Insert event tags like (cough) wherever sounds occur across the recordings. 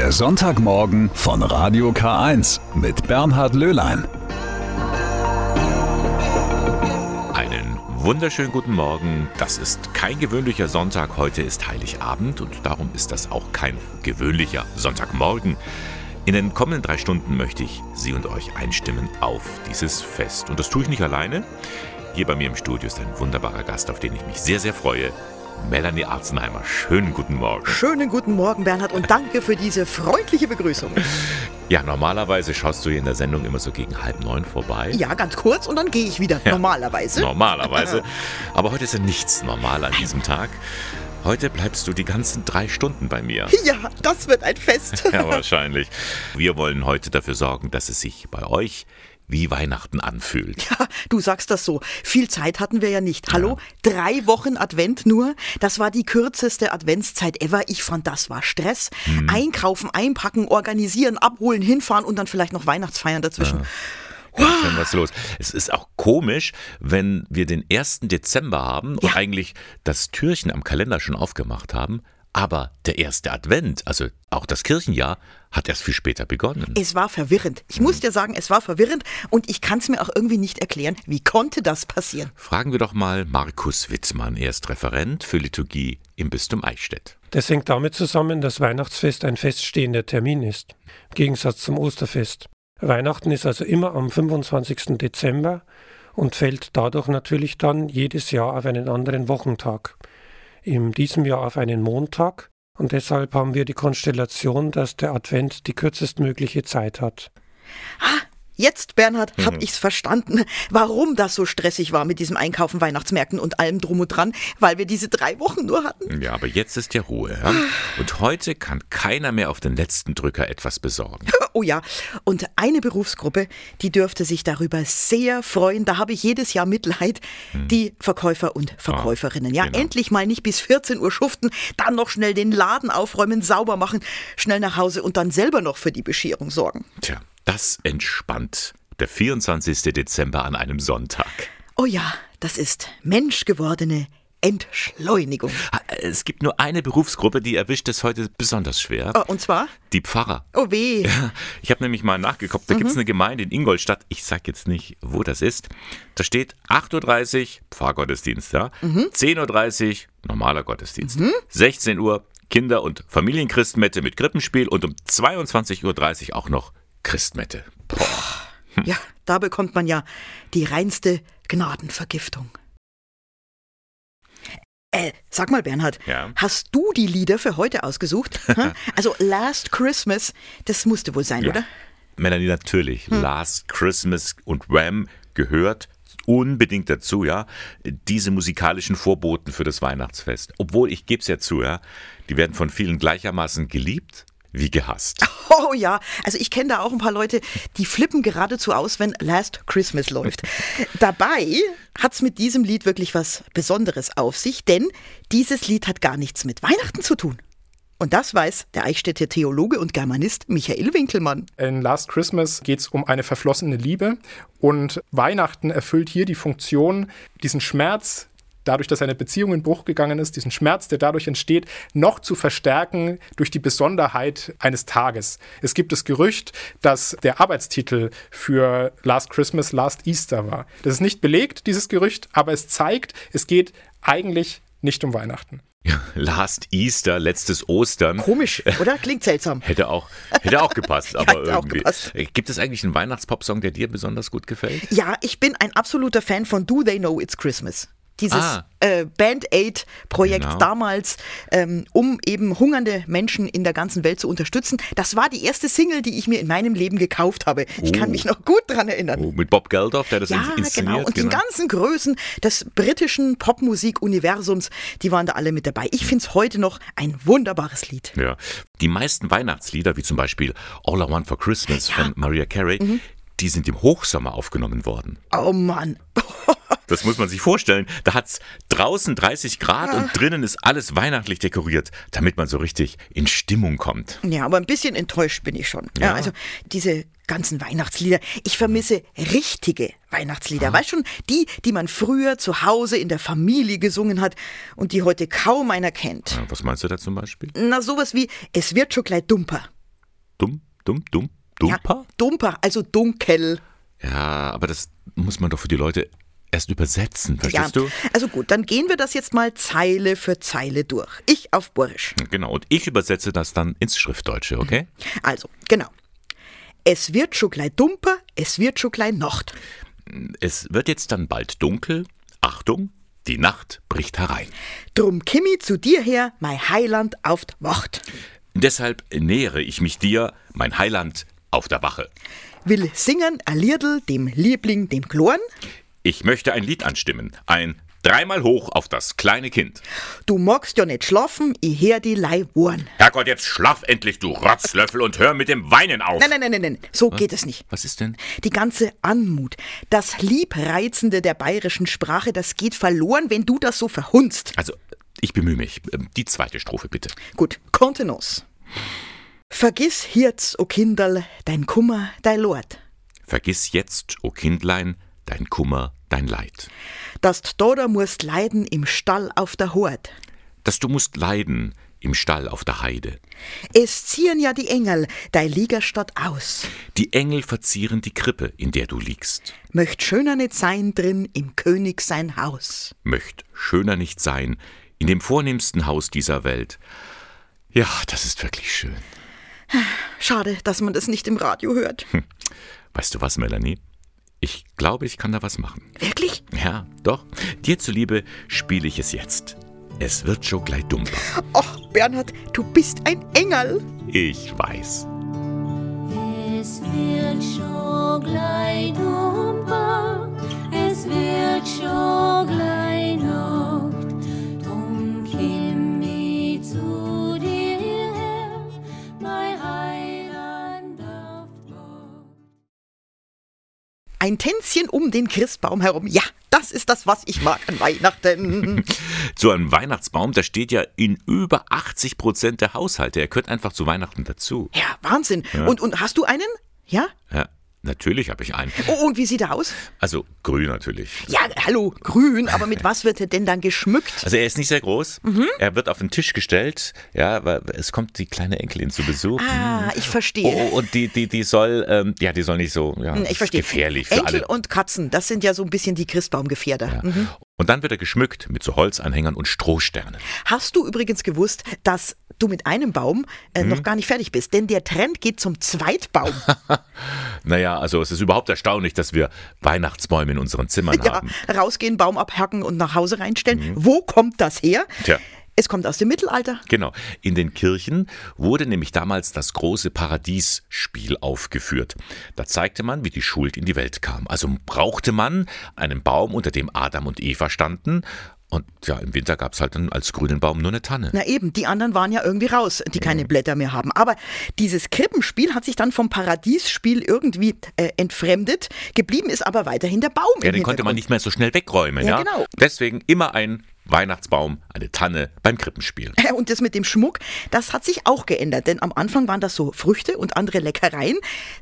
Der Sonntagmorgen von Radio K1 mit Bernhard Löhlein. Einen wunderschönen guten Morgen. Das ist kein gewöhnlicher Sonntag. Heute ist Heiligabend und darum ist das auch kein gewöhnlicher Sonntagmorgen. In den kommenden drei Stunden möchte ich Sie und euch einstimmen auf dieses Fest. Und das tue ich nicht alleine. Hier bei mir im Studio ist ein wunderbarer Gast, auf den ich mich sehr, sehr freue. Melanie Arzenheimer. Schönen guten Morgen. Schönen guten Morgen, Bernhard, und danke für diese freundliche Begrüßung. Ja, normalerweise schaust du hier in der Sendung immer so gegen halb neun vorbei. Ja, ganz kurz und dann gehe ich wieder. (laughs) Ja. Normalerweise. Normalerweise. (laughs) Aber heute ist ja nichts normal an diesem Tag. Heute bleibst du die ganzen drei Stunden bei mir. Ja, das wird ein Fest. (laughs) Ja, wahrscheinlich. Wir wollen heute dafür sorgen, dass es sich bei euch wie Weihnachten anfühlt. Ja, du sagst das so. Viel Zeit hatten wir ja nicht. Hallo? Drei Wochen Advent nur. Das war die kürzeste Adventszeit ever. Ich fand, das war Stress. Mhm. Einkaufen, einpacken, organisieren, abholen, hinfahren und dann vielleicht noch Weihnachtsfeiern dazwischen. Ja, schon was los. Es ist auch komisch, wenn wir den 1. Dezember haben und Ja. eigentlich das Türchen am Kalender schon aufgemacht haben, aber der erste Advent, also auch das Kirchenjahr, hat erst viel später begonnen. Es war verwirrend. Ich muss dir sagen, es war verwirrend und ich kann es mir auch irgendwie nicht erklären. Wie konnte das passieren? Fragen wir doch mal Markus Witzmann. Er ist Referent für Liturgie im Bistum Eichstätt. Das hängt damit zusammen, dass Weihnachtsfest ein feststehender Termin ist, im Gegensatz zum Osterfest. Weihnachten ist also immer am 25. Dezember und fällt dadurch natürlich dann jedes Jahr auf einen anderen Wochentag. In diesem Jahr auf einen Montag und deshalb haben wir die Konstellation, dass der Advent die kürzestmögliche Zeit hat. Jetzt, Bernhard, hab Mhm. ich's verstanden, warum das so stressig war mit diesem Einkaufen, Weihnachtsmärkten und allem drum und dran, weil wir diese drei Wochen nur hatten. Ja, aber jetzt ist ja Ruhe. Ja? Und heute kann keiner mehr auf den letzten Drücker etwas besorgen. (laughs) Oh ja, und eine Berufsgruppe, die dürfte sich darüber sehr freuen. Da habe ich jedes Jahr Mitleid. Die Verkäufer und Verkäuferinnen. Ja, genau. endlich mal nicht bis 14 Uhr schuften, dann noch schnell den Laden aufräumen, sauber machen, schnell nach Hause und dann selber noch für die Bescherung sorgen. Tja, das entspannt. Der 24. Dezember an einem Sonntag. Oh ja, das ist menschgewordene Entschleunigung. Es gibt nur eine Berufsgruppe, die erwischt es heute besonders schwer. Oh, und zwar? Die Pfarrer. Oh weh. (laughs) Ich habe nämlich mal nachgeguckt, da gibt es eine Gemeinde in Ingolstadt, ich sag jetzt nicht, wo das ist. Da steht 8.30 Uhr Pfarrgottesdienst, ja? 10.30 Uhr normaler Gottesdienst. 16 Uhr Kinder- und Familienchristmette mit Krippenspiel und um 22.30 Uhr auch noch Christmette. Boah. Ja, da bekommt man ja die reinste Gnadenvergiftung. Äh, sag mal, Bernhard, Ja? hast du die Lieder für heute ausgesucht? (laughs) Hm? also Last Christmas, das musste wohl sein, Ja. oder? Melanie, natürlich. Last Christmas und Wham gehört unbedingt dazu, ja. Diese musikalischen Vorboten für das Weihnachtsfest. Obwohl, ich gebe es ja zu, ja, die werden von vielen gleichermaßen geliebt wie gehasst. (laughs) Oh ja, also ich kenne da auch ein paar Leute, die flippen geradezu aus, wenn Last Christmas läuft. (laughs) Dabei hat's mit diesem Lied wirklich was Besonderes auf sich, denn dieses Lied hat gar nichts mit Weihnachten zu tun. Und das weiß der Eichstätter Theologe und Germanist Michael Winkelmann. In Last Christmas geht es um eine verflossene Liebe und Weihnachten erfüllt hier die Funktion, diesen Schmerz, dadurch, dass eine Beziehung in Bruch gegangen ist, diesen Schmerz, der dadurch entsteht, noch zu verstärken durch die Besonderheit eines Tages. Es gibt das Gerücht, dass der Arbeitstitel für Last Christmas Last Easter war. Das ist nicht belegt, dieses Gerücht, aber es zeigt, es geht eigentlich nicht um Weihnachten. Last Easter, letztes Ostern. Komisch, oder? Klingt seltsam. (laughs) Hätte auch, hätte auch gepasst, (laughs) aber Hätte auch irgendwie. gepasst. Gibt es eigentlich einen Weihnachtspop-Song, der dir besonders gut gefällt? Ja, ich bin ein absoluter Fan von Do They Know It's Christmas. Dieses Ah. äh, Band-Aid-Projekt Genau. damals, ähm, um eben hungernde Menschen in der ganzen Welt zu unterstützen. Das war die erste Single, die ich mir in meinem Leben gekauft habe. Ich kann Oh. mich noch gut dran erinnern. Oh, mit Bob Geldof, der das Ja, inszeniert. genau. Und die ganzen Größen des britischen Popmusik-Universums, die waren da alle mit dabei. Ich finde es heute noch ein wunderbares Lied. Ja. Die meisten Weihnachtslieder, wie zum Beispiel All I Want for Christmas von Mariah Carey, Mhm. Die sind im Hochsommer aufgenommen worden. Oh Mann. (laughs) Das muss man sich vorstellen. Da hat's draußen 30 Grad und drinnen ist alles weihnachtlich dekoriert, damit man so richtig in Stimmung kommt. Ja, aber ein bisschen enttäuscht bin ich schon. Ja, Ja. also diese ganzen Weihnachtslieder. Ich vermisse richtige Weihnachtslieder. Weißt schon, die, die man früher zu Hause in der Familie gesungen hat und die heute kaum einer kennt. Ja, Was meinst du da zum Beispiel? Na, sowas wie Es wird schon gleich dumper. Dumm, dumm, dumm, dumper? Ja, dumper, also dunkel. Ja, aber das muss man doch für die Leute erst übersetzen, verstehst ja, du? also gut, dann gehen wir das jetzt mal Zeile für Zeile durch. Ich auf Borisch. Genau, und ich übersetze das dann ins Schriftdeutsche, okay? Also, genau. Es wird schon gleich dumper, es wird schon gleich Nacht. Es wird jetzt dann bald dunkel. Achtung, die Nacht bricht herein. Drum kimi zu dir her, mein Heiland auf d Wacht. Deshalb nähere ich mich dir, mein Heiland, auf der Wache. Will singen a Liedl dem Liebling, dem Glorn. Ich möchte ein Lied anstimmen, ein dreimal hoch auf das kleine Kind. Du magst ja nicht schlafen, ich hör die Lei Ohren. Herrgott, jetzt schlaf endlich, du Rotzlöffel, und hör mit dem Weinen auf. Nein, nein, nein, nein, nein, so geht es nicht. Was ist denn? Die ganze Anmut, das Liebreizende der bayerischen Sprache, das geht verloren, wenn du das so verhunzt. Also, ich bemühe mich. Die zweite Strophe, bitte. Gut, Kontenance. Vergiss jetzt, o Kinderl, dein Kummer, dein Lord. Vergiss jetzt, o Kindlein, dein Kummer, dein Leid. Dass du da musst leiden im Stall auf der Hort. Dass du musst leiden im Stall auf der Heide. Es ziehen ja die Engel dein Liegerstadt aus. Die Engel verzieren die Krippe, in der du liegst. Möcht schöner nicht sein drin im König sein Haus. Möcht schöner nicht sein in dem vornehmsten Haus dieser Welt. Ja, das ist wirklich schön. Schade, dass man das nicht im Radio hört. Weißt du was, Melanie? Ich glaube, ich kann da was machen. Wirklich? Ja, doch. Dir zuliebe spiele ich es jetzt. Es wird schon gleich dumper. Ach, Bernhard, du bist ein Engel. Ich weiß. Es wird schon gleich dumper, es wird schon gleich Ein Tänzchen um den Christbaum herum. Ja, das ist das, was ich mag an Weihnachten. (laughs) So ein Weihnachtsbaum, der steht ja in über 80 Prozent der Haushalte. Er gehört einfach zu Weihnachten dazu. ja, Wahnsinn. Und, und hast du einen? Ja? Ja, natürlich habe ich einen. Oh, und wie sieht er aus? Also grün natürlich. Ja, hallo, grün, aber mit (laughs) was wird er denn dann geschmückt? Also er ist nicht sehr groß. Er wird auf den Tisch gestellt. Ja, weil es kommt die kleine Enkelin zu Besuch. Ah, ich verstehe. Oh, und die, die, die soll, ähm, ja, die soll nicht so, ja, Hm, Ich verstehe. gefährlich für Enkel alle. und Katzen, das sind ja so ein bisschen die Christbaumgefährder. Mhm. Und dann wird er geschmückt mit so Holzanhängern und Strohsternen. Hast du übrigens gewusst, dass du mit einem Baum äh, Hm? noch gar nicht fertig bist? Denn der Trend geht zum Zweitbaum. (laughs) Naja, also es ist überhaupt erstaunlich, dass wir Weihnachtsbäume in unseren Zimmern ja, haben. rausgehen, Baum abhacken und nach Hause reinstellen. Wo kommt das her? Tja. Es kommt aus dem Mittelalter. Genau. In den Kirchen wurde nämlich damals das große Paradiesspiel aufgeführt. Da zeigte man, wie die Schuld in die Welt kam. Also brauchte man einen Baum, unter dem Adam und Eva standen. Und ja, im Winter gab es halt dann als grünen Baum nur eine Tanne. Na eben, die anderen waren ja irgendwie raus, die keine Blätter mehr haben. Aber dieses Krippenspiel hat sich dann vom Paradiesspiel irgendwie äh, entfremdet. Geblieben ist aber weiterhin der Baum. Ja, den konnte man nicht mehr so schnell wegräumen. Ja, Ja, genau. Deswegen immer ein Weihnachtsbaum, eine Tanne beim Krippenspiel. Äh, Und das mit dem Schmuck, das hat sich auch geändert, denn am Anfang waren das so Früchte und andere Leckereien.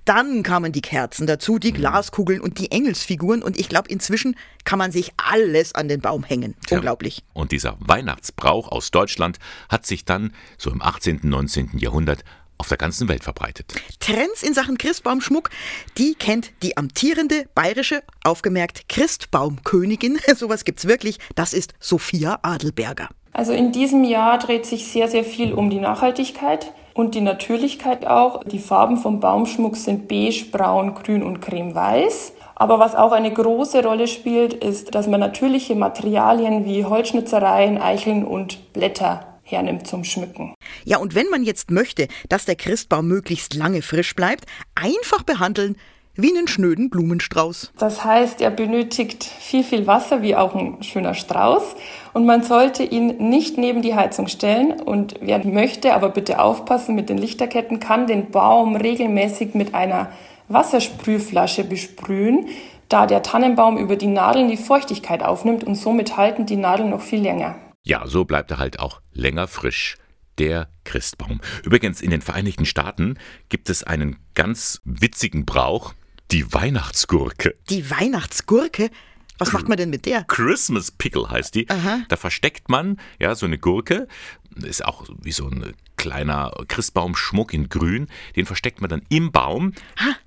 Dann kamen die Kerzen dazu, Mhm. die Glaskugeln und die Engelsfiguren und ich glaube, inzwischen kann man sich alles an den Baum hängen. Unglaublich. Und dieser Weihnachtsbrauch aus Deutschland hat sich dann so im 18., 19. Jahrhundert auf der ganzen Welt verbreitet. Trends in Sachen Christbaumschmuck, die kennt die amtierende bayerische, aufgemerkt Christbaumkönigin. (laughs) Sowas gibt's wirklich. Das ist Sophia Adelberger. Also in diesem Jahr dreht sich sehr, sehr viel um die Nachhaltigkeit und die Natürlichkeit auch. Die Farben vom Baumschmuck sind beige, braun, grün und creme-weiß. Aber was auch eine große Rolle spielt, ist, dass man natürliche Materialien wie Holzschnitzereien, Eicheln und Blätter hernimmt zum Schmücken. Ja, und wenn man jetzt möchte, dass der Christbaum möglichst lange frisch bleibt, einfach behandeln wie einen schnöden Blumenstrauß. Das heißt, er benötigt viel, viel Wasser, wie auch ein schöner Strauß. Und man sollte ihn nicht neben die Heizung stellen. Und wer möchte, aber bitte aufpassen mit den Lichterketten, kann den Baum regelmäßig mit einer Wassersprühflasche besprühen, da der Tannenbaum über die Nadeln die Feuchtigkeit aufnimmt und somit halten die Nadeln noch viel länger. Ja, so bleibt er halt auch länger frisch. Der Christbaum. Übrigens, in den Vereinigten Staaten gibt es einen ganz witzigen Brauch, die Weihnachtsgurke. Die Weihnachtsgurke, was macht man denn mit der? Christmas Pickle heißt die. Aha. Da versteckt man ja so eine Gurke. ist auch wie so ein kleiner Christbaumschmuck in grün. Den versteckt man dann im Baum,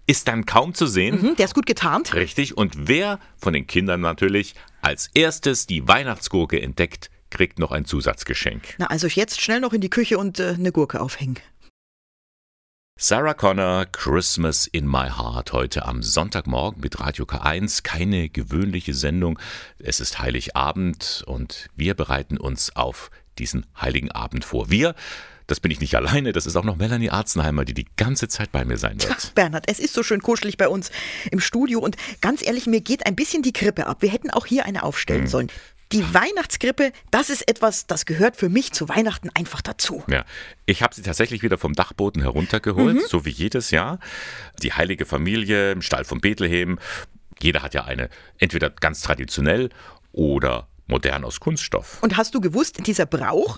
ist dann kaum zu sehen. Hm, der ist gut getarnt. Richtig. Und wer von den Kindern natürlich als erstes die Weihnachtsgurke entdeckt, kriegt noch ein Zusatzgeschenk. Na, also jetzt schnell noch in die Küche und äh, eine Gurke aufhängen. Sarah Connor, Christmas in My Heart, heute am Sonntagmorgen mit Radio K1. Keine gewöhnliche Sendung. Es ist Heiligabend und wir bereiten uns auf diesen heiligen Abend vor. Wir, das bin ich nicht alleine, das ist auch noch Melanie Arzenheimer, die die ganze Zeit bei mir sein wird. Ach, Bernhard, es ist so schön kuschelig bei uns im Studio und ganz ehrlich, mir geht ein bisschen die Krippe ab. Wir hätten auch hier eine aufstellen sollen. Die Weihnachtskrippe, das ist etwas, das gehört für mich zu Weihnachten einfach dazu. Ja, ich habe sie tatsächlich wieder vom Dachboden heruntergeholt, so wie jedes Jahr. Die heilige Familie im Stall von Bethlehem. Jeder hat ja eine, entweder ganz traditionell oder modern aus Kunststoff. Und hast du gewusst, dieser Brauch,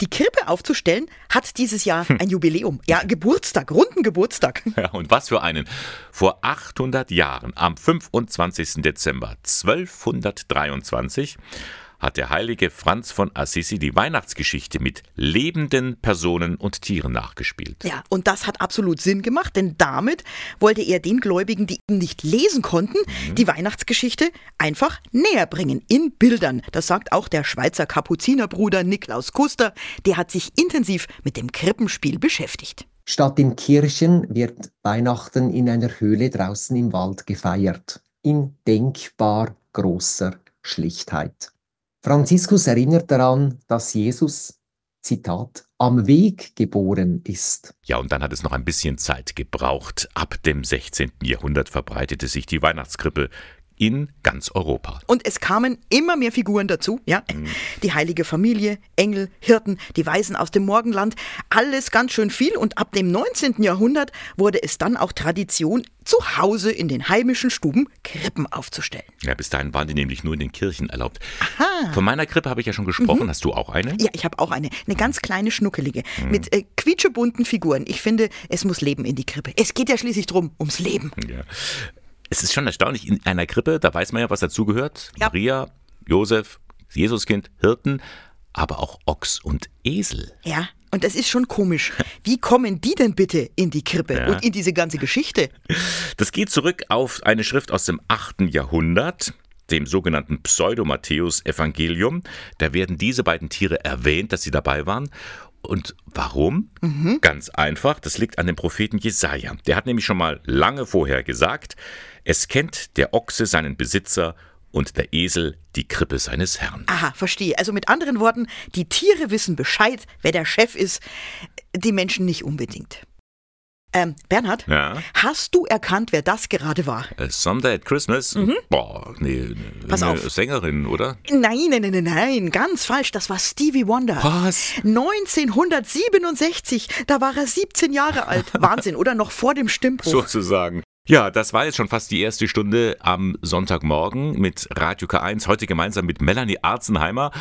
die Krippe aufzustellen, hat dieses Jahr ein Jubiläum. Ja, Geburtstag, runden Geburtstag. Ja, und was für einen. Vor 800 Jahren, am 25. Dezember 1223, hat der heilige Franz von Assisi die Weihnachtsgeschichte mit lebenden Personen und Tieren nachgespielt. Ja, und das hat absolut Sinn gemacht, denn damit wollte er den Gläubigen, die ihn nicht lesen konnten, die Weihnachtsgeschichte einfach näher bringen in Bildern. Das sagt auch der Schweizer Kapuzinerbruder Niklaus Kuster, der hat sich intensiv mit dem Krippenspiel beschäftigt. Statt in Kirchen wird Weihnachten in einer Höhle draußen im Wald gefeiert, in denkbar großer Schlichtheit. Franziskus erinnert daran, dass Jesus, Zitat, am Weg geboren ist. Ja, und dann hat es noch ein bisschen Zeit gebraucht. Ab dem 16. Jahrhundert verbreitete sich die Weihnachtskrippe in ganz Europa. Und es kamen immer mehr Figuren dazu, ja. Die heilige Familie, Engel, Hirten, die Weisen aus dem Morgenland, alles ganz schön viel. Und ab dem 19. Jahrhundert wurde es dann auch Tradition, zu Hause in den heimischen Stuben Krippen aufzustellen. Ja, bis dahin waren die nämlich nur in den Kirchen erlaubt. Von meiner Krippe habe ich ja schon gesprochen. Hast du auch eine? Ja, ich habe auch eine, eine ganz kleine schnuckelige mit äh, quietschebunten Figuren. Ich finde, es muss Leben in die Krippe. Es geht ja schließlich drum ums Leben. Ja. Es ist schon erstaunlich, in einer Krippe, da weiß man ja, was dazugehört. Ja. Maria, Josef, Jesuskind, Hirten, aber auch Ochs und Esel. Ja, und das ist schon komisch. (laughs) Wie kommen die denn bitte in die Krippe Ja. und in diese ganze Geschichte? Das geht zurück auf eine Schrift aus dem 8. Jahrhundert, dem sogenannten Pseudo-Matthäus-Evangelium. Da werden diese beiden Tiere erwähnt, dass sie dabei waren. Und warum? Ganz einfach, das liegt an dem Propheten Jesaja. Der hat nämlich schon mal lange vorher gesagt: Es kennt der Ochse seinen Besitzer und der Esel die Krippe seines Herrn. Aha, verstehe. Also mit anderen Worten, die Tiere wissen Bescheid, wer der Chef ist, die Menschen nicht unbedingt. Ähm, Bernhard, Ja. hast du erkannt, wer das gerade war? A Someday at Christmas? Boah, nee, Mhm. Pass eine auf. Sängerin, oder? Nein, nein, nein, nein, nein, ganz falsch. Das war Stevie Wonder. Was? 1967, da war er 17 Jahre alt. (laughs) Wahnsinn, oder noch vor dem Stimmbruch. sozusagen. Ja, das war jetzt schon fast die erste Stunde am Sonntagmorgen mit Radio K1, heute gemeinsam mit Melanie Arzenheimer.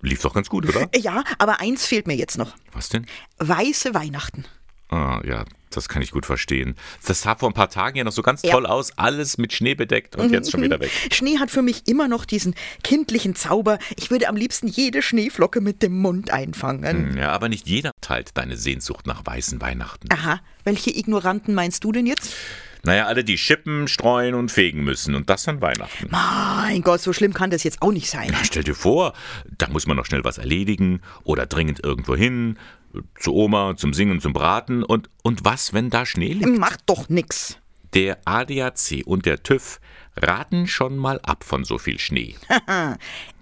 Lief doch ganz gut, oder? Ja, aber eins fehlt mir jetzt noch. Was denn? Weiße Weihnachten. Ah, ja, das kann ich gut verstehen. Das sah vor ein paar Tagen ja noch so ganz Ja. toll aus, alles mit Schnee bedeckt und jetzt schon wieder (laughs) weg. Schnee hat für mich immer noch diesen kindlichen Zauber. Ich würde am liebsten jede Schneeflocke mit dem Mund einfangen. Hm, Ja, aber nicht jeder teilt deine Sehnsucht nach weißen Weihnachten. Aha, welche Ignoranten meinst du denn jetzt? Naja, alle, die schippen, streuen und fegen müssen und das an Weihnachten. Mein Gott, so schlimm kann das jetzt auch nicht sein. Na, stell dir vor, da muss man noch schnell was erledigen oder dringend irgendwo hin, zu Oma, zum Singen, zum Braten und, und was, wenn da Schnee liegt? Macht doch nix. Der ADAC und der TÜV raten schon mal ab von so viel Schnee. (laughs)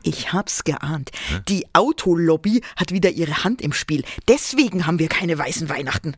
Ich hab's geahnt. Die Autolobby hat wieder ihre Hand im Spiel. Deswegen haben wir keine weißen Weihnachten.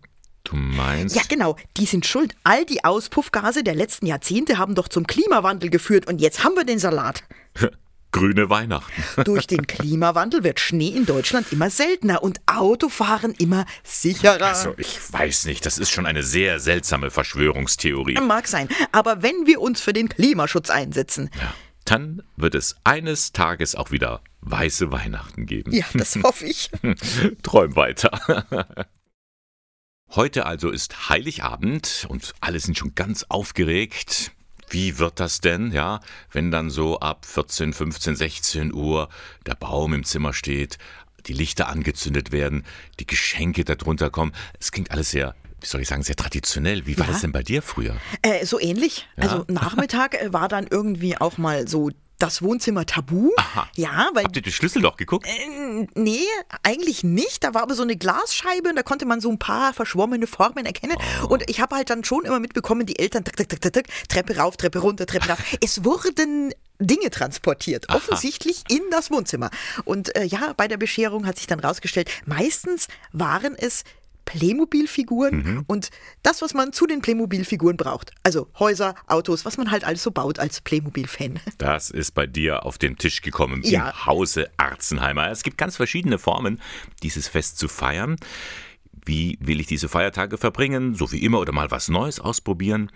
Du meinst? Ja, genau, die sind schuld. All die Auspuffgase der letzten Jahrzehnte haben doch zum Klimawandel geführt und jetzt haben wir den Salat. (laughs) Grüne Weihnachten. (laughs) Durch den Klimawandel wird Schnee in Deutschland immer seltener und Autofahren immer sicherer. Also, ich weiß nicht, das ist schon eine sehr seltsame Verschwörungstheorie. Mag sein, aber wenn wir uns für den Klimaschutz einsetzen, Ja, dann wird es eines Tages auch wieder weiße Weihnachten geben. ja, das (laughs) hoffe ich. Träum weiter. Heute also ist Heiligabend und alle sind schon ganz aufgeregt. Wie wird das denn, ja, wenn dann so ab 14, 15, 16 Uhr der Baum im Zimmer steht, die Lichter angezündet werden, die Geschenke darunter kommen. Es klingt alles sehr, wie soll ich sagen, sehr traditionell. Wie war Ja. das denn bei dir früher? Äh, so ähnlich. Ja. Also Nachmittag äh, war dann irgendwie auch mal so das Wohnzimmer tabu. Aha. Ja, weil Habt ihr das Schlüsselloch geguckt? Äh, Nee, eigentlich nicht. Da war aber so eine Glasscheibe und da konnte man so ein paar verschwommene Formen erkennen. Oh. Und ich habe halt dann schon immer mitbekommen, die Eltern tick, tick, tick, tick, Treppe rauf, Treppe runter, Treppe rauf. (laughs) Es wurden Dinge transportiert, offensichtlich in das Wohnzimmer. Und äh, ja, bei der Bescherung hat sich dann rausgestellt, meistens waren es Playmobil-Figuren Mhm. und das, was man zu den Playmobil-Figuren braucht. Also Häuser, Autos, was man halt alles so baut als Playmobil-Fan. (laughs) Das ist bei dir auf den Tisch gekommen Ja. im Hause Arzenheimer. Es gibt ganz verschiedene Formen, dieses Fest zu feiern. Wie will ich diese Feiertage verbringen? So wie immer oder mal was Neues ausprobieren?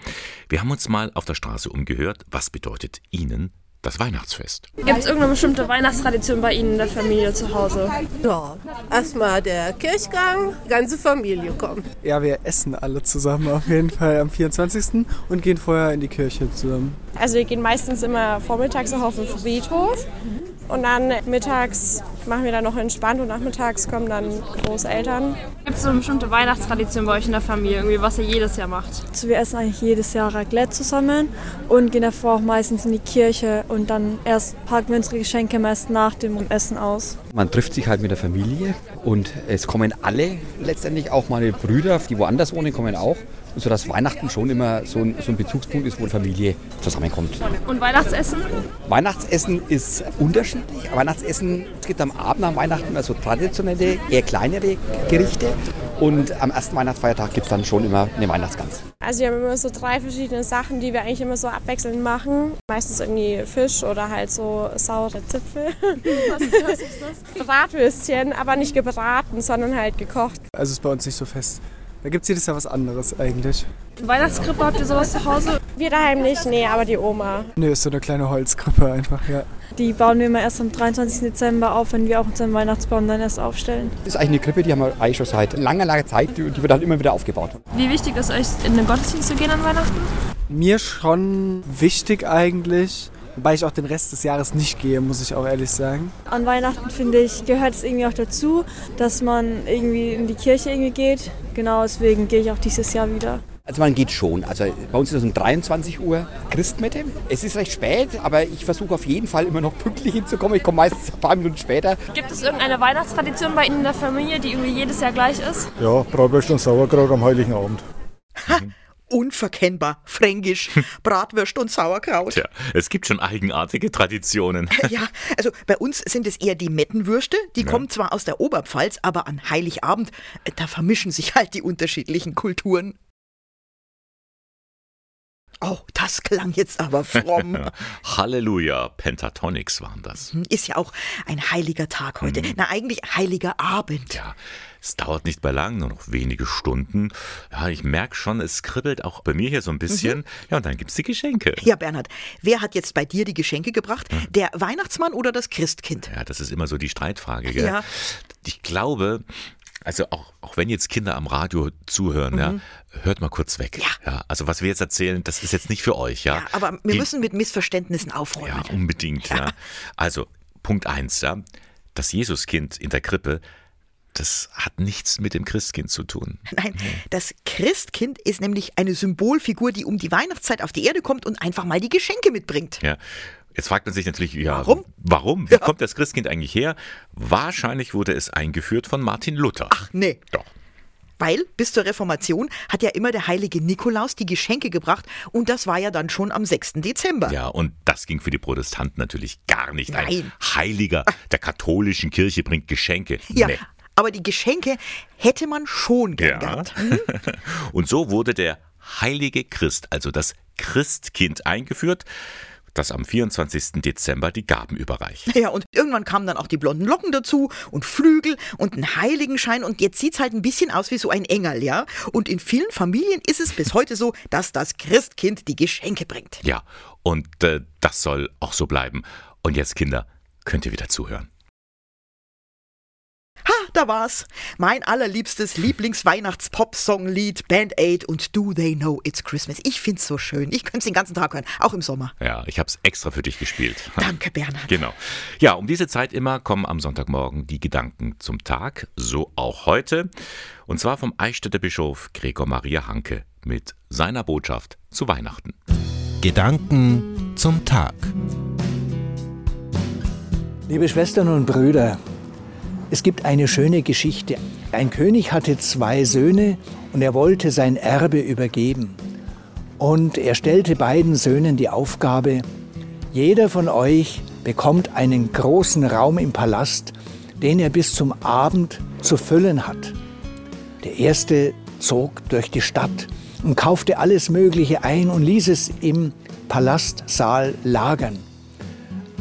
Wir haben uns mal auf der Straße umgehört. Was bedeutet Ihnen das Weihnachtsfest? Gibt es irgendeine bestimmte Weihnachtstradition bei Ihnen in der Familie zu Hause? Ja, erstmal der Kirchgang, die ganze Familie kommt. Ja, wir essen alle zusammen auf jeden Fall am 24. und gehen vorher in die Kirche zusammen. Also wir gehen meistens immer vormittags noch auf den Friedhof und dann mittags machen wir dann noch entspannt und nachmittags kommen dann Großeltern. Gibt es so eine bestimmte Weihnachtstradition bei euch in der Familie, irgendwie, was ihr jedes Jahr macht? Also wir essen eigentlich jedes Jahr Raclette zusammen und gehen davor auch meistens in die Kirche und dann erst packen wir unsere Geschenke meist nach dem Essen aus. Man trifft sich halt mit der Familie und es kommen alle, letztendlich auch meine Brüder, die woanders wohnen, kommen auch. Und so dass Weihnachten schon immer so ein, so ein Bezugspunkt ist, wo die Familie zusammenkommt. Und Weihnachtsessen? Weihnachtsessen ist unterschiedlich. Weihnachtsessen, es gibt am Abend am Weihnachten also traditionelle, eher kleinere Gerichte. Und am ersten Weihnachtsfeiertag gibt es dann schon immer eine Weihnachtsgans. Also wir haben immer so drei verschiedene Sachen, die wir eigentlich immer so abwechselnd machen. Meistens irgendwie Fisch oder halt so saure Zipfel. Was, ist das? (laughs) Bratwürstchen, aber nicht gebraten, sondern halt gekocht. Also ist bei uns nicht so fest. Da gibt es jedes Jahr was anderes eigentlich. Weihnachtskrippe, habt ihr sowas zu Hause? Wir daheim nicht, nee, aber die Oma. Nö, ist so eine kleine Holzkrippe einfach, ja. Die bauen wir immer erst am 23. Dezember auf, wenn wir auch unseren Weihnachtsbaum dann erst aufstellen. Das ist eigentlich eine Krippe, die haben wir eigentlich schon seit langer, langer Zeit. Die die wird halt immer wieder aufgebaut. Wie wichtig ist euch, in den Gottesdienst zu gehen an Weihnachten? Mir schon wichtig eigentlich, wobei ich auch den Rest des Jahres nicht gehe, muss ich auch ehrlich sagen. An Weihnachten, finde ich, gehört es irgendwie auch dazu, dass man irgendwie in die Kirche irgendwie geht. Genau deswegen gehe ich auch dieses Jahr wieder. Also man geht schon. Also bei uns ist es um 23 Uhr Christmette. Es ist recht spät, aber ich versuche auf jeden Fall immer noch pünktlich hinzukommen. Ich komme meistens ein paar Minuten später. Gibt es irgendeine Weihnachtstradition bei Ihnen in der Familie, die irgendwie jedes Jahr gleich ist? Ja, Bratwurst und Sauerkraut am Heiligen Abend. (laughs) Unverkennbar, fränkisch, Bratwürst und Sauerkraut. Tja, es gibt schon eigenartige Traditionen. (laughs) Ja, also bei uns sind es eher die Mettenwürste. Die Ja. kommen zwar aus der Oberpfalz, aber an Heiligabend, äh, da vermischen sich halt die unterschiedlichen Kulturen. Oh, das klang jetzt aber fromm. (laughs) Halleluja, Pentatonics waren das. Ist ja auch ein heiliger Tag heute. Na, eigentlich heiliger Abend. Ja, es dauert nicht mehr lang, nur noch wenige Stunden. Ja, ich merke schon, es kribbelt auch bei mir hier so ein bisschen. Ja, und dann gibt's die Geschenke. Ja, Bernhard, wer hat jetzt bei dir die Geschenke gebracht? Der Weihnachtsmann oder das Christkind? Ja, das ist immer so die Streitfrage, gell? Ja. Ich glaube, also auch, auch wenn jetzt Kinder am Radio zuhören, ja, Mhm. hört mal kurz weg. Ja. also was wir jetzt erzählen, das ist jetzt nicht für euch, ja. Ja, aber wir Die- müssen mit Missverständnissen aufräumen. Ja, unbedingt, ja. Also, Punkt eins, ja. Das Jesuskind in der Krippe, das hat nichts mit dem Christkind zu tun. Nein, das Christkind ist nämlich eine Symbolfigur, die um die Weihnachtszeit auf die Erde kommt und einfach mal die Geschenke mitbringt. Ja. Jetzt fragt man sich natürlich, ja, Warum? Warum? Wie kommt das Christkind eigentlich her? Wahrscheinlich wurde es eingeführt von Martin Luther. Ach, nee. Doch. Weil bis zur Reformation hat ja immer der heilige Nikolaus die Geschenke gebracht und das war ja dann schon am 6. Dezember. Ja, und das ging für die Protestanten natürlich gar nicht. Ein Nein. Heiliger der katholischen Kirche bringt Geschenke. Ja, Nee. Aber die Geschenke hätte man schon gern Ja. gehabt. (laughs) Hm? Und so wurde der heilige Christ, also das Christkind, eingeführt, das am 24. Dezember die Gaben überreicht. Ja, und irgendwann kamen dann auch die blonden Locken dazu und Flügel und ein Heiligenschein und jetzt sieht's halt ein bisschen aus wie so ein Engel, ja? Und in vielen Familien ist es bis heute so, dass das Christkind die Geschenke bringt. Ja, und äh, das soll auch so bleiben. Und jetzt, Kinder, könnt ihr wieder zuhören. Da war's. Mein allerliebstes Lieblings-Weihnachts-Pop-Song-Lied Band Aid und Do They Know It's Christmas. Ich find's so schön. Ich könnte es den ganzen Tag hören, auch im Sommer. Ja, ich habe es extra für dich gespielt. (laughs) Danke, Bernhard. Genau. Ja, um diese Zeit immer kommen am Sonntagmorgen die Gedanken zum Tag, so auch heute. Und zwar vom Eichstätter Bischof Gregor Maria Hanke mit seiner Botschaft zu Weihnachten. Gedanken zum Tag. Liebe Schwestern und Brüder, es gibt eine schöne Geschichte. Ein König hatte zwei Söhne und er wollte sein Erbe übergeben. Und er stellte beiden Söhnen die Aufgabe, jeder von euch bekommt einen großen Raum im Palast, den er bis zum Abend zu füllen hat. Der erste zog durch die Stadt und kaufte alles Mögliche ein und ließ es im Palastsaal lagern.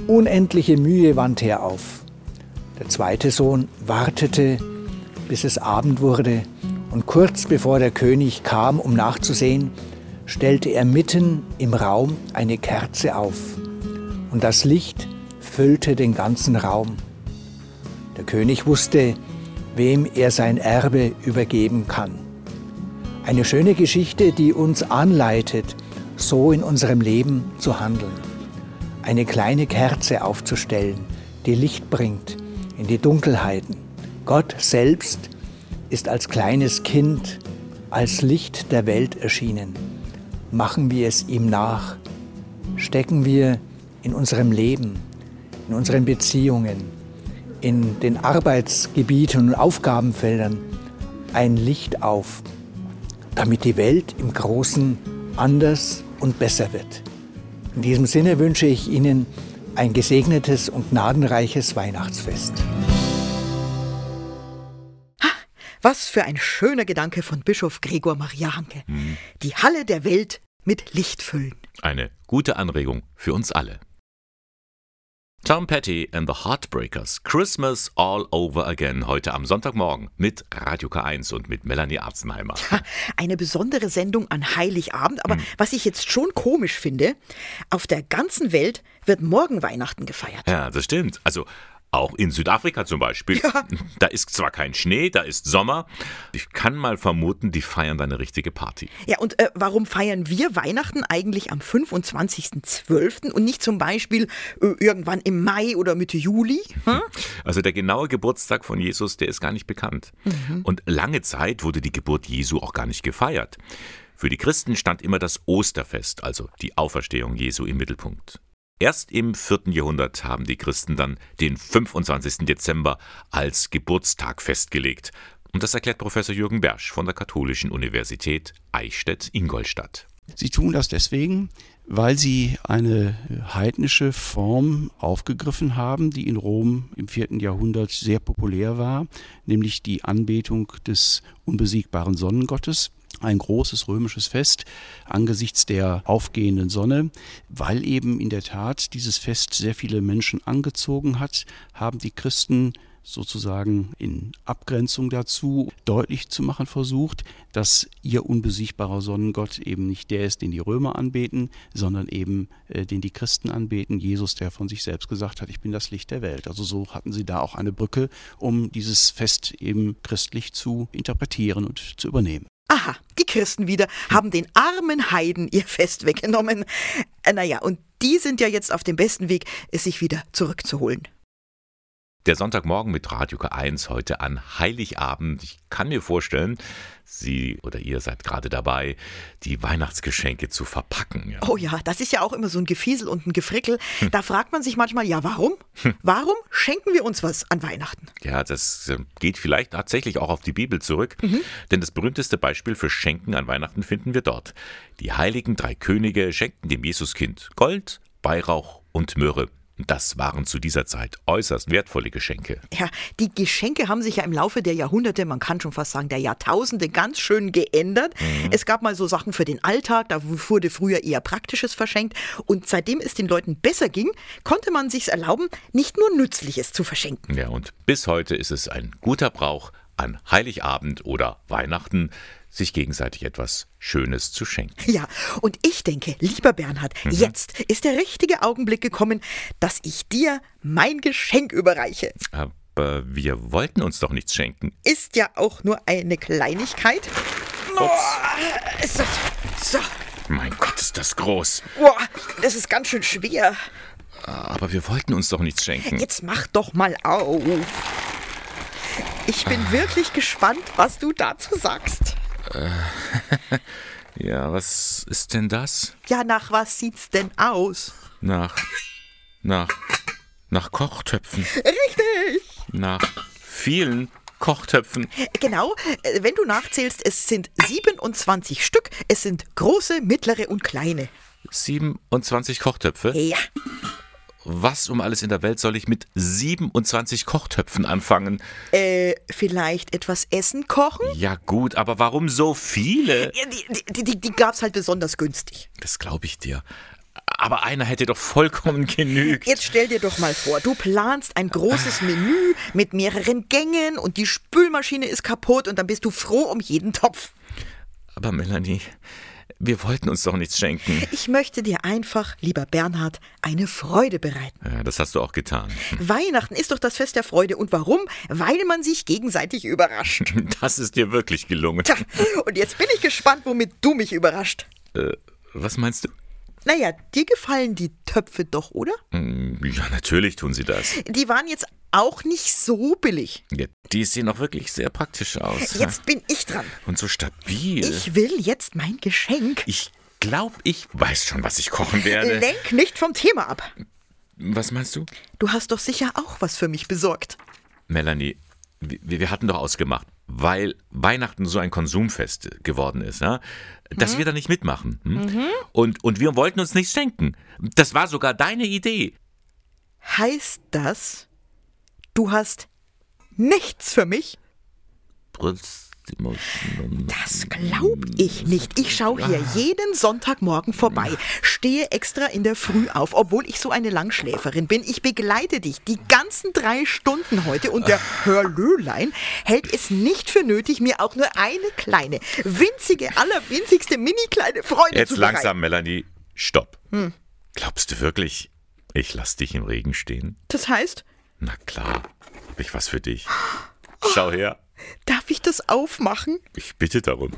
Unendliche Mühe wandte er auf. Der zweite Sohn wartete, bis es Abend wurde, und kurz bevor der König kam, um nachzusehen, stellte er mitten im Raum eine Kerze auf, und das Licht füllte den ganzen Raum. Der König wusste, wem er sein Erbe übergeben kann. Eine schöne Geschichte, die uns anleitet, so in unserem Leben zu handeln. Eine kleine Kerze aufzustellen, die Licht bringt in die Dunkelheiten. Gott selbst ist als kleines Kind, als Licht der Welt erschienen. Machen wir es ihm nach. Stecken wir in unserem Leben, in unseren Beziehungen, in den Arbeitsgebieten und Aufgabenfeldern ein Licht auf, damit die Welt im Großen anders und besser wird. In diesem Sinne wünsche ich Ihnen ein gesegnetes und gnadenreiches Weihnachtsfest. Was für ein schöner Gedanke von Bischof Gregor Maria Hanke. Hm. Die Halle der Welt mit Licht füllen. Eine gute Anregung für uns alle. Tom Petty and the Heartbreakers. Christmas all over again. Heute am Sonntagmorgen mit Radio K1 und mit Melanie Arzenheimer. Eine besondere Sendung an Heiligabend. Aber was ich jetzt schon komisch finde, auf der ganzen Welt wird morgen Weihnachten gefeiert. Ja, das stimmt. Also auch in Südafrika zum Beispiel. Da ist zwar kein Schnee, da ist Sommer. Ich kann mal vermuten, die feiern da eine richtige Party. Ja, und äh, warum feiern wir Weihnachten eigentlich am 25.12. und nicht zum Beispiel äh, irgendwann im Mai oder Mitte Juli? Hm? (laughs) Also der genaue Geburtstag von Jesus, der ist gar nicht bekannt. Mhm. Und lange Zeit wurde die Geburt Jesu auch gar nicht gefeiert. Für die Christen stand immer das Osterfest, also die Auferstehung Jesu im Mittelpunkt. Erst im 4. Jahrhundert haben die Christen dann den 25. Dezember als Geburtstag festgelegt. Und das erklärt Professor Jürgen Bersch von der Katholischen Universität Eichstätt-Ingolstadt. Sie tun das deswegen, weil sie eine heidnische Form aufgegriffen haben, die in Rom im 4. Jahrhundert sehr populär war, nämlich die Anbetung des unbesiegbaren Sonnengottes ein großes römisches Fest angesichts der aufgehenden Sonne. Weil eben in der Tat dieses Fest sehr viele Menschen angezogen hat, haben die Christen sozusagen in Abgrenzung dazu deutlich zu machen versucht, dass ihr unbesiegbarer Sonnengott eben nicht der ist, den die Römer anbeten, sondern eben äh, den die Christen anbeten, Jesus, der von sich selbst gesagt hat, ich bin das Licht der Welt. Also so hatten sie da auch eine Brücke, um dieses Fest eben christlich zu interpretieren und zu übernehmen. Aha, die Christen wieder haben den armen Heiden ihr Fest weggenommen. Äh, naja, und die sind ja jetzt auf dem besten Weg, es sich wieder zurückzuholen. Der Sonntagmorgen mit Radio K1 heute an Heiligabend. Ich kann mir vorstellen, Sie oder ihr seid gerade dabei, die Weihnachtsgeschenke zu verpacken. Ja. Oh ja, das ist ja auch immer so ein Gefiesel und ein Gefrickel. Da fragt man sich manchmal, ja, warum? Warum schenken wir uns was an Weihnachten? Ja, das äh, geht vielleicht tatsächlich auch auf die Bibel zurück, Mhm. denn das berühmteste Beispiel für Schenken an Weihnachten finden wir dort. Die heiligen drei Könige schenkten dem Jesuskind Gold, Weihrauch und Myrrhe. Das waren zu dieser Zeit äußerst wertvolle Geschenke. Ja, die Geschenke haben sich ja im Laufe der Jahrhunderte, man kann schon fast sagen der Jahrtausende, ganz schön geändert. Mhm. Es gab mal so Sachen für den Alltag, da wurde früher eher Praktisches verschenkt. Und seitdem es den Leuten besser ging, konnte man sich erlauben, nicht nur Nützliches zu verschenken. Ja, und bis heute ist es ein guter Brauch, an Heiligabend oder Weihnachten sich gegenseitig etwas Schönes zu schenken. Ja, und ich denke, lieber Bernhard, Mhm. jetzt ist der richtige Augenblick gekommen, dass ich dir mein Geschenk überreiche. Aber wir wollten uns doch nichts schenken. Ist ja auch nur eine Kleinigkeit. Ist das, so. Mein Gott, ist das groß. Boah, das ist ganz schön schwer. Aber wir wollten uns doch nichts schenken. Jetzt mach doch mal auf. Ich bin wirklich gespannt, was du dazu sagst. Äh, (laughs) ja, was ist denn das? Ja, nach was sieht's denn aus? Nach. Nach. Nach Kochtöpfen. Richtig. Nach vielen Kochtöpfen. Genau, äh, wenn du nachzählst, es sind 27 Stück. Es sind große, mittlere und kleine. 27 Kochtöpfe? Ja. Was um alles in der Welt soll ich mit 27 Kochtöpfen anfangen? Äh, vielleicht etwas Essen kochen? Ja gut, aber warum so viele? Ja, die, die, die, die gab's halt besonders günstig. Das glaube ich dir. Aber einer hätte doch vollkommen (laughs) genügt. Jetzt stell dir doch mal vor, du planst ein großes Menü mit mehreren Gängen und die Spülmaschine ist kaputt und dann bist du froh um jeden Topf. Aber Melanie, wir wollten uns doch nichts schenken. Ich möchte dir einfach, lieber Bernhard, eine Freude bereiten. Ja, das hast du auch getan. (laughs) Weihnachten ist doch das Fest der Freude. Und warum? Weil man sich gegenseitig überrascht. (laughs) Das ist dir wirklich gelungen. Tja, und jetzt bin ich gespannt, womit du mich überrascht. Äh, was meinst du? Naja, dir gefallen die Töpfe doch, oder? Ja, natürlich tun sie das. Die waren jetzt auch nicht so billig. Ja, die sehen auch wirklich sehr praktisch aus. Jetzt bin ich dran. Und so stabil. Ich will jetzt mein Geschenk. Ich glaube, ich weiß schon, was ich kochen werde. Lenk nicht vom Thema ab. Was meinst du? Du hast doch sicher auch was für mich besorgt. Melanie, wir, wir hatten doch ausgemacht, weil Weihnachten so ein Konsumfest geworden ist, ja, dass Mhm. wir da nicht mitmachen. Hm? Mhm. Und, und wir wollten uns nichts schenken. Das war sogar deine Idee. Heißt das, du hast nichts für mich? Das glaub ich nicht. Ich schaue hier jeden Sonntagmorgen vorbei, stehe extra in der Früh auf, obwohl ich so eine Langschläferin bin. Ich begleite dich die ganzen drei Stunden heute und der Hörlölein hält es nicht für nötig, mir auch nur eine kleine, winzige, allerwinzigste, mini kleine Freude Jetzt zu bereiten. langsam, Melanie. Stopp. Hm. Glaubst du wirklich, ich lass dich im Regen stehen? Das heißt, Na klar, hab ich was für dich. Schau her. Darf ich das aufmachen? Ich bitte darum.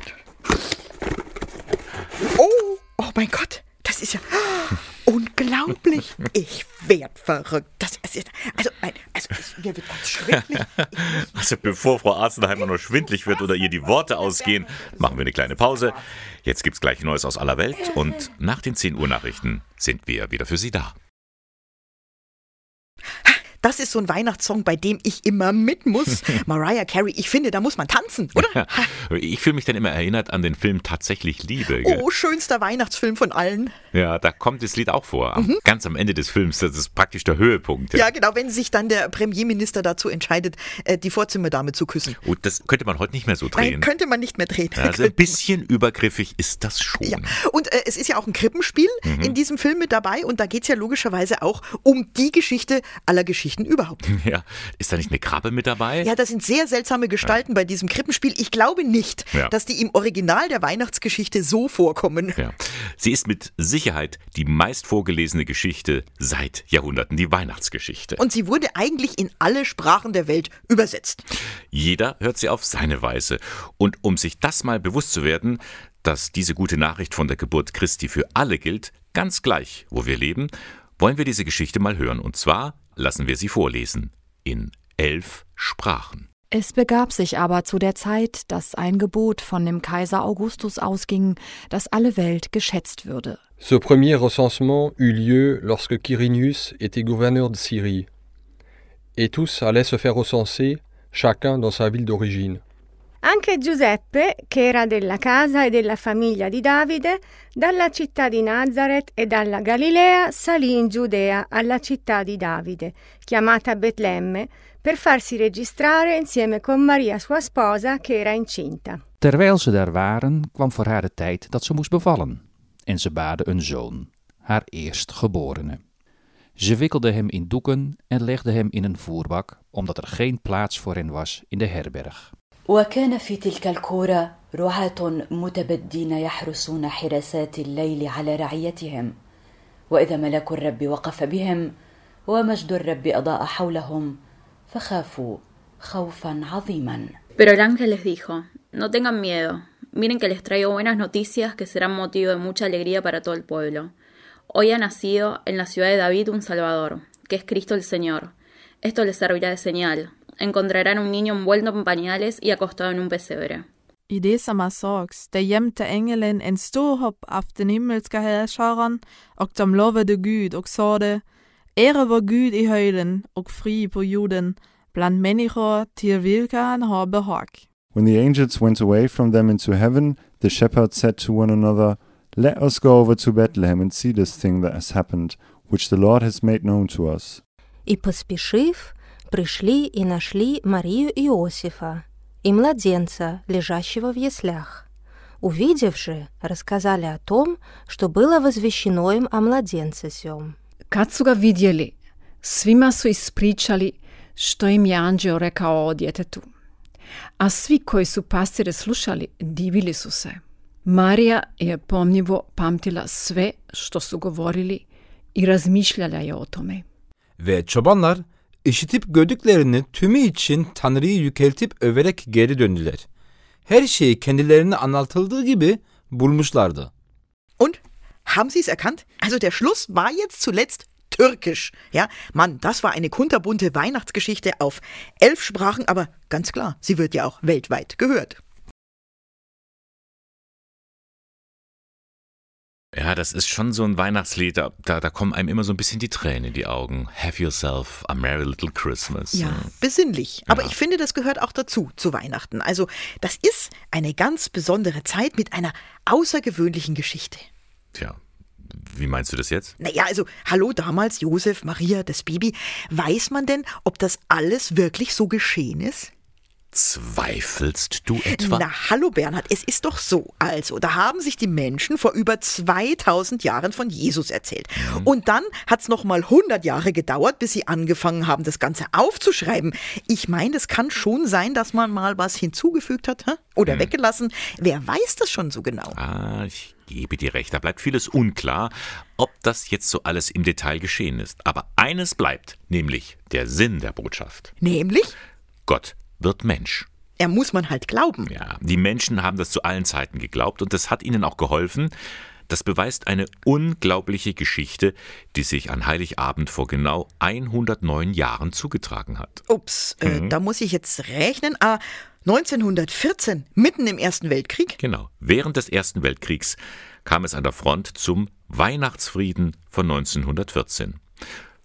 Oh, oh mein Gott, das ist ja unglaublich. Ich werd verrückt. Das ist, also, nein, also es- mir wird ganz schwindelig. (laughs) Also bevor Frau Arzenheimer noch schwindlig wird oder ihr die Worte ausgehen, machen wir eine kleine Pause. Jetzt gibt's gleich Neues aus aller Welt und nach den 10 Uhr Nachrichten sind wir wieder für Sie da. Das ist so ein Weihnachtssong, bei dem ich immer mit muss. (laughs) Mariah Carey, ich finde, da muss man tanzen, oder? Ich fühle mich dann immer erinnert an den Film Tatsächlich Liebe. gell? Oh, schönster Weihnachtsfilm von allen. Ja, da kommt das Lied auch vor. Am- Mhm. Ganz am Ende des Films. Das ist praktisch der Höhepunkt. Ja, genau, wenn sich dann der Premierminister dazu entscheidet, äh, die Vorzimmerdame zu küssen. Und das könnte man heute nicht mehr so Nein, drehen. könnte man nicht mehr drehen. Also ein bisschen übergriffig ist das schon. Ja. Und äh, es ist ja auch ein Krippenspiel Mhm. in diesem Film mit dabei und da geht es ja logischerweise auch um die Geschichte aller Geschichten überhaupt. (laughs) Ja, ist da nicht eine Krabbe mit dabei? Ja, das sind sehr seltsame Gestalten bei diesem Krippenspiel. Ich glaube nicht, Ja. dass die im Original der Weihnachtsgeschichte so vorkommen. Ja. Sie ist mit Sicherheit die meist vorgelesene Geschichte seit Jahrhunderten, die Weihnachtsgeschichte. Und sie wurde eigentlich in alle Sprachen der Welt übersetzt. Jeder hört sie auf seine Weise. Und um sich das mal bewusst zu werden, dass diese gute Nachricht von der Geburt Christi für alle gilt, ganz gleich, wo wir leben, wollen wir diese Geschichte mal hören. Und zwar lassen wir sie vorlesen. In elf Sprachen. Es begab sich aber zu der Zeit, dass ein Gebot von dem Kaiser Augustus ausging, dass alle Welt geschätzt würde. Ce premier recensement eut lieu lorsque Quirinius était gouverneur de Syrie, et tous allaient se faire recenser, chacun dans sa ville d'origine. Anche Giuseppe, che era della casa e della famiglia di Davide, dalla città di Nazareth e dalla Galilea salì in Giudea alla città di Davide, chiamata Betlemme, per farsi registrare insieme con Maria sua sposa che era incinta. Terwijl ze daar waren, kwam voor haar de tijd dat ze moest bevallen. En ze baarde een zoon, haar eerstgeborene. Ze wikkelde hem in doeken en legde hem in een voerbak, omdat er geen plaats voor hen was in de herberg. وكان في تلك الكورة رعاة متبدين يحرسون حراسات الليل على رعيتهم وإذا ملك الرب وقف بهم ومجد الرب أضاء حولهم فخافوا خوفا عظيما Pero el ángel les dijo, no tengan miedo, miren que les traigo buenas noticias que serán motivo de mucha alegría para todo el pueblo. Hoy ha nacido en la ciudad de David un Salvador, que es Cristo el Señor. Esto les servirá de señal. Encontrarán un niño envuelto en pañales y acostado en un pesebre. I det som er sorgs, der gjemte engelen en stor hopp av den himmelske herskeren, og de lovede Gud og sade, Ære vår Gud i høyden og fri på jorden, bland mennesker til hvilke han har behag. When the angels went away from them into heaven, the shepherds said to one another, Let us go over to Bethlehem and see this thing that has happened, which the Lord has made known to us. И, поспешив, пришли и нашли Марию и Иосифа, и младенца, лежащего в яслях. Увидев же, рассказали о том, что было возвещено им о младенце сём. Kad su ga vidjeli, svima su ispričali što im je anđeo rekao o djetetu. A svi koji su pastire slušali, divili su se. Marija je pomnjivo pamtila sve što su govorili i razmišljala je o tome. Ve çobanlar işitip gördüklerini tümü için Tanrı'yı yükeltip överek geri döndüler. Her şeyi kendilerine anlatıldığı gibi bulmuşlardı. Und haben Sie es erkannt? Also der Schluss war jetzt zuletzt türkisch. Ja, Mann, das war eine kunterbunte Weihnachtsgeschichte auf elf Sprachen, aber ganz klar, sie wird ja auch weltweit gehört. Ja, das ist schon so ein Weihnachtslied, da, da, kommen einem immer so ein bisschen die Tränen in die Augen. Have yourself a merry little Christmas. Ja, besinnlich. Aber ich finde, das gehört auch dazu, zu Weihnachten. Also, das ist eine ganz besondere Zeit mit einer außergewöhnlichen Geschichte. Tja, wie meinst du das jetzt? Naja, also, hallo damals, Josef, Maria, das Baby. Weiß man denn, ob das alles wirklich so geschehen ist? Zweifelst du etwa? Na, hallo Bernhard, es ist doch so. Also, da haben sich die Menschen vor über 2000 Jahren von Jesus erzählt. Mhm. Und dann hat's noch mal 100 Jahre gedauert, bis sie angefangen haben, das Ganze aufzuschreiben. Ich meine, es kann schon sein, dass man mal was hinzugefügt hat hä? oder weggelassen. Wer weiß das schon so genau? Ah, ich gebe dir recht, da bleibt vieles unklar, ob das jetzt so alles im Detail geschehen ist. Aber eines bleibt, nämlich der Sinn der Botschaft. Nämlich? Gott wird Mensch. Er muss man halt glauben. Ja, die Menschen haben das zu allen Zeiten geglaubt und das hat ihnen auch geholfen. Das beweist eine unglaubliche Geschichte, die sich an Heiligabend vor genau 109 Jahren zugetragen hat. Ups, äh, Mhm. da muss ich jetzt rechnen. Ah, 1914, mitten im Ersten Weltkrieg. Genau. Während des Ersten Weltkriegs kam es an der Front zum Weihnachtsfrieden von 1914.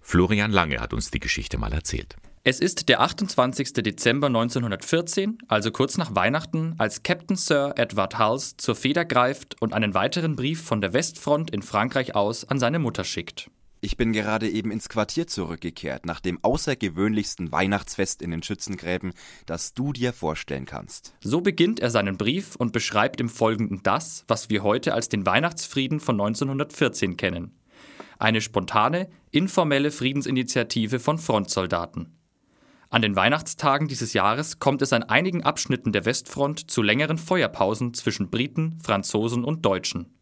Florian Lange hat uns die Geschichte mal erzählt. Es ist der 28. Dezember 1914, also kurz nach Weihnachten, als Captain Sir Edward Hulse zur Feder greift und einen weiteren Brief von der Westfront in Frankreich aus an seine Mutter schickt. Ich bin gerade eben ins Quartier zurückgekehrt, nach dem außergewöhnlichsten Weihnachtsfest in den Schützengräben, das du dir vorstellen kannst. So beginnt er seinen Brief und beschreibt im Folgenden das, was wir heute als den Weihnachtsfrieden von 1914 kennen. Eine spontane, informelle Friedensinitiative von Frontsoldaten. An den Weihnachtstagen dieses Jahres kommt es an einigen Abschnitten der Westfront zu längeren Feuerpausen zwischen Briten, Franzosen und Deutschen.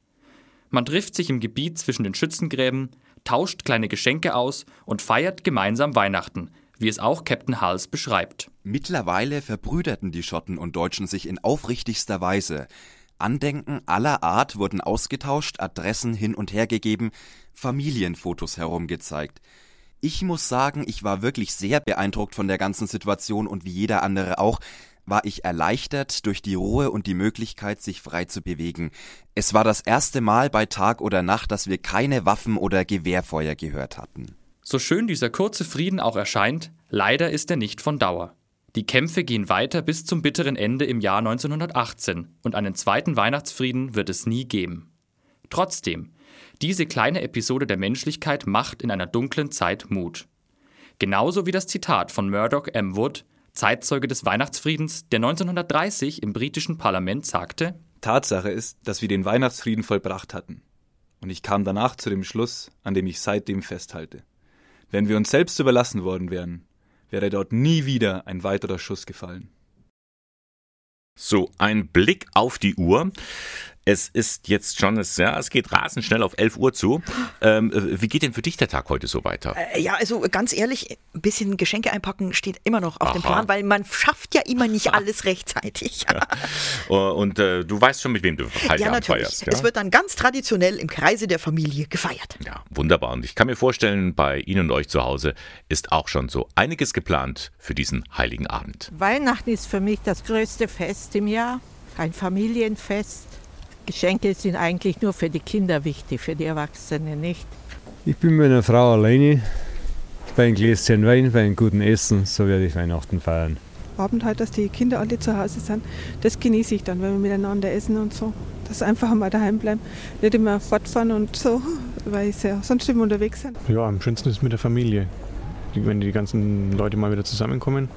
Man trifft sich im Gebiet zwischen den Schützengräben, tauscht kleine Geschenke aus und feiert gemeinsam Weihnachten, wie es auch Captain Hulse beschreibt. Mittlerweile verbrüderten die Schotten und Deutschen sich in aufrichtigster Weise. Andenken aller Art wurden ausgetauscht, Adressen hin und her gegeben, Familienfotos herumgezeigt. Ich muss sagen, ich war wirklich sehr beeindruckt von der ganzen Situation und wie jeder andere auch, war ich erleichtert durch die Ruhe und die Möglichkeit, sich frei zu bewegen. Es war das erste Mal bei Tag oder Nacht, dass wir keine Waffen oder Gewehrfeuer gehört hatten. So schön dieser kurze Frieden auch erscheint, leider ist er nicht von Dauer. Die Kämpfe gehen weiter bis zum bitteren Ende im Jahr 1918 und einen zweiten Weihnachtsfrieden wird es nie geben. Trotzdem, diese kleine Episode der Menschlichkeit macht in einer dunklen Zeit Mut. Genauso wie das Zitat von Murdoch M. Wood, Zeitzeuge des Weihnachtsfriedens, der 1930 im britischen Parlament sagte, Tatsache ist, dass wir den Weihnachtsfrieden vollbracht hatten. Und ich kam danach zu dem Schluss, an dem ich seitdem festhalte. Wenn wir uns selbst überlassen worden wären, wäre dort nie wieder ein weiterer Schuss gefallen. So, ein Blick auf die Uhr. Es ist jetzt schon, es, ja, es geht rasend schnell auf 11 Uhr zu. Ähm, äh, wie geht denn für dich der Tag heute so weiter? Äh, ja, also ganz ehrlich, ein bisschen Geschenke einpacken steht immer noch auf Aha. dem Plan, weil man schafft ja immer nicht (laughs) alles rechtzeitig. Ja. Oh, und äh, du weißt schon, mit wem du Heiligabend ja, natürlich. feierst. Ja? Es wird dann ganz traditionell im Kreise der Familie gefeiert. Ja, wunderbar. Und ich kann mir vorstellen, bei Ihnen und euch zu Hause ist auch schon so einiges geplant für diesen heiligen Abend. Weihnachten ist für mich das größte Fest im Jahr, ein Familienfest. Geschenke sind eigentlich nur für die Kinder wichtig, für die Erwachsenen nicht. Ich bin mit einer Frau alleine, bei einem Gläschen Wein, bei einem guten Essen, so werde ich Weihnachten feiern. Abend halt, dass die Kinder alle zu Hause sind, das genieße ich dann, wenn wir miteinander essen und so. Dass einfach mal daheim bleiben, nicht immer fortfahren und so, (laughs) weil sie ja sonst immer unterwegs sind. Ja, am schönsten ist es mit der Familie. Wenn die ganzen Leute mal wieder zusammenkommen,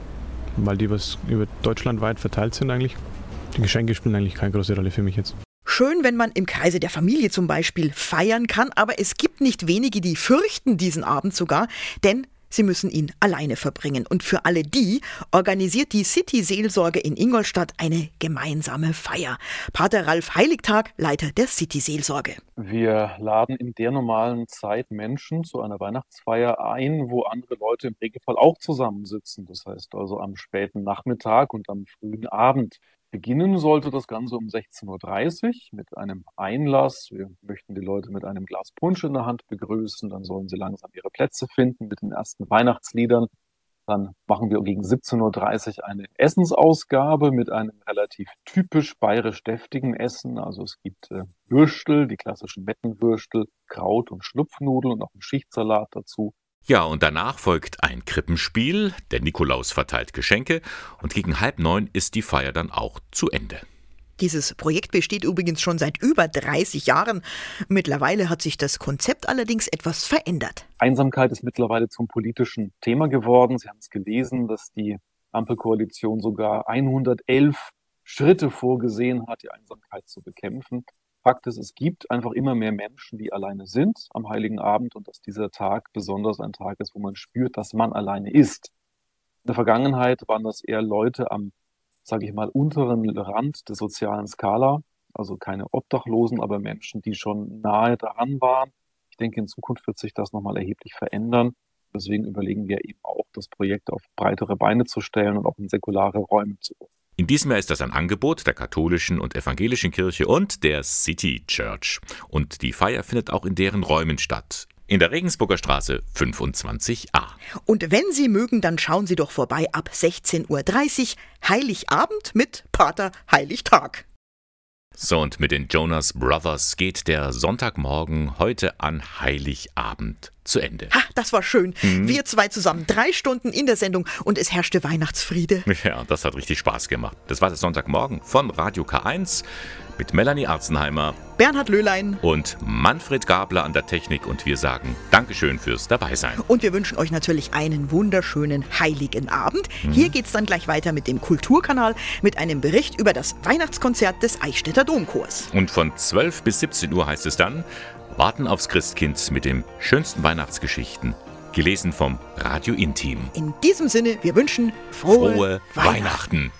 weil die was über Deutschland weit verteilt sind eigentlich. Die Geschenke spielen eigentlich keine große Rolle für mich jetzt. Schön, wenn man im Kreise der Familie zum Beispiel feiern kann, aber es gibt nicht wenige, die fürchten diesen Abend sogar, denn Sie müssen ihn alleine verbringen. Und für alle die organisiert die City-Seelsorge in Ingolstadt eine gemeinsame Feier. Pater Ralf Heiligtag, Leiter der City-Seelsorge. Wir laden in der normalen Zeit Menschen zu einer Weihnachtsfeier ein, wo andere Leute im Regelfall auch zusammensitzen. Das heißt also am späten Nachmittag und am frühen Abend. Beginnen sollte das Ganze um 16.30 Uhr mit einem Einlass. Wir möchten die Leute mit einem Glas Punsch in der Hand begrüßen. Dann sollen sie langsam ihre Plätze finden mit den ersten Weihnachtsliedern. Dann machen wir gegen 17.30 Uhr eine Essensausgabe mit einem relativ typisch bayerisch deftigen Essen. Also es gibt äh, Würstel, die klassischen Mettenwürstel, Kraut- und Schlupfnudeln und auch einen Schichtsalat dazu. Ja, und danach folgt ein Krippenspiel, der Nikolaus verteilt Geschenke und gegen halb neun ist die Feier dann auch zu Ende. Dieses Projekt besteht übrigens schon seit über 30 Jahren. Mittlerweile hat sich das Konzept allerdings etwas verändert. Einsamkeit ist mittlerweile zum politischen Thema geworden. Sie haben es gelesen, dass die Ampelkoalition sogar 111 Schritte vorgesehen hat, die Einsamkeit zu bekämpfen. Fakt ist, es gibt einfach immer mehr Menschen, die alleine sind am Heiligen Abend und dass dieser Tag besonders ein Tag ist, wo man spürt, dass man alleine ist. In der Vergangenheit waren das eher Leute am, sage ich mal, unteren Rand der sozialen Skala, also keine Obdachlosen, aber Menschen, die schon nahe daran waren. Ich denke, in Zukunft wird sich das nochmal erheblich verändern. Deswegen überlegen wir eben auch, das Projekt auf breitere Beine zu stellen und auch in säkulare Räume zu bringen. In diesem Jahr ist das ein Angebot der katholischen und evangelischen Kirche und der City Church. Und die Feier findet auch in deren Räumen statt. In der Regensburger Straße 25a. Und wenn Sie mögen, dann schauen Sie doch vorbei ab 16.30 Uhr. Heiligabend mit Pater Heiligtag. So, und mit den Jonas Brothers geht der Sonntagmorgen heute an Heiligabend zu Ende. Ha, das war schön. Mhm. Wir zwei zusammen, drei Stunden in der Sendung und es herrschte Weihnachtsfriede. Ja, das hat richtig Spaß gemacht. Das war der Sonntagmorgen von Radio K1 mit Melanie Arzenheimer, Bernhard Löhlein und Manfred Gabler an der Technik und wir sagen Dankeschön fürs Dabeisein. Und wir wünschen euch natürlich einen wunderschönen heiligen Abend. Mhm. Hier geht's dann gleich weiter mit dem Kulturkanal mit einem Bericht über das Weihnachtskonzert des Eichstätter Domchors. Und von 12 bis 17 Uhr heißt es dann Warten aufs Christkind mit den schönsten Weihnachtsgeschichten gelesen vom Radio Intim. In diesem Sinne, wir wünschen frohe, frohe Weihnachten. Weihnachten.